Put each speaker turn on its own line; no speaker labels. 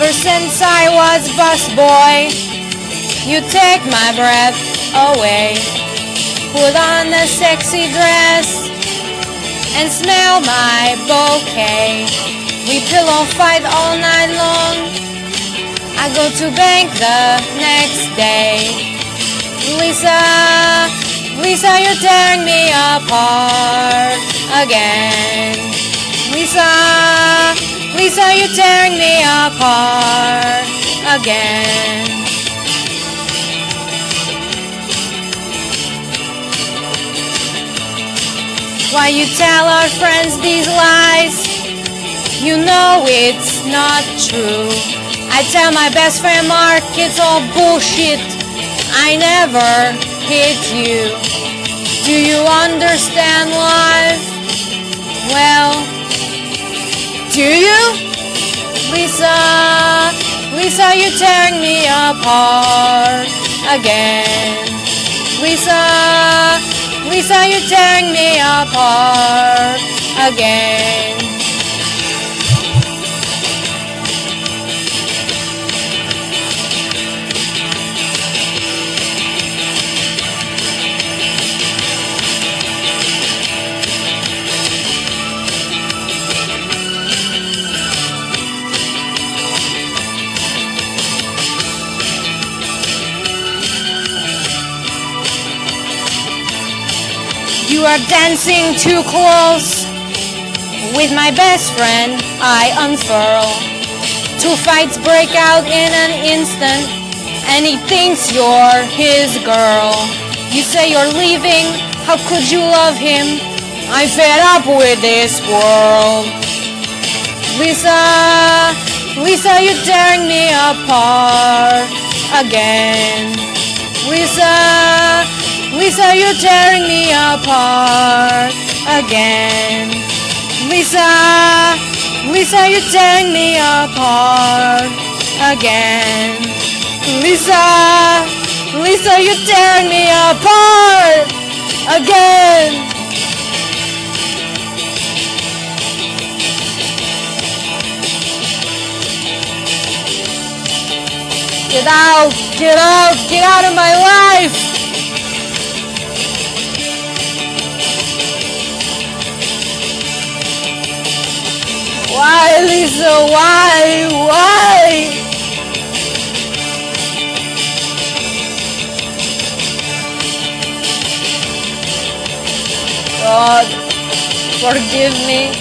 since I was busboy. You take my breath away. Put on a sexy dress and smell my bouquet. We pillow fight all night long. I go to bank the next day. Lisa, Lisa, you're tearing me apart again. Lisa, Lisa, you're tearing me apart again. Why you tell our friends these lies? You know it's not true. I tell my best friend Mark it's all bullshit. I never hit you. Do you understand life? Well, do you? Lisa, Lisa, you're tearing me apart again. Lisa, Lisa, you're tearing me apart again. You are dancing too close. With my best friend, I unfurl. Two fights break out in an instant, and he thinks you're his girl. You say you're leaving, how could you love him? I'm fed up with this world. Lisa, Lisa, you're tearing me apart again. Lisa, Lisa, you're tearing me apart again. Lisa, Lisa, you're tearing me apart again. Lisa, Lisa, you're tearing me apart again. Get out, get out, get out of my life. Lisa? Why? Why? God, forgive me.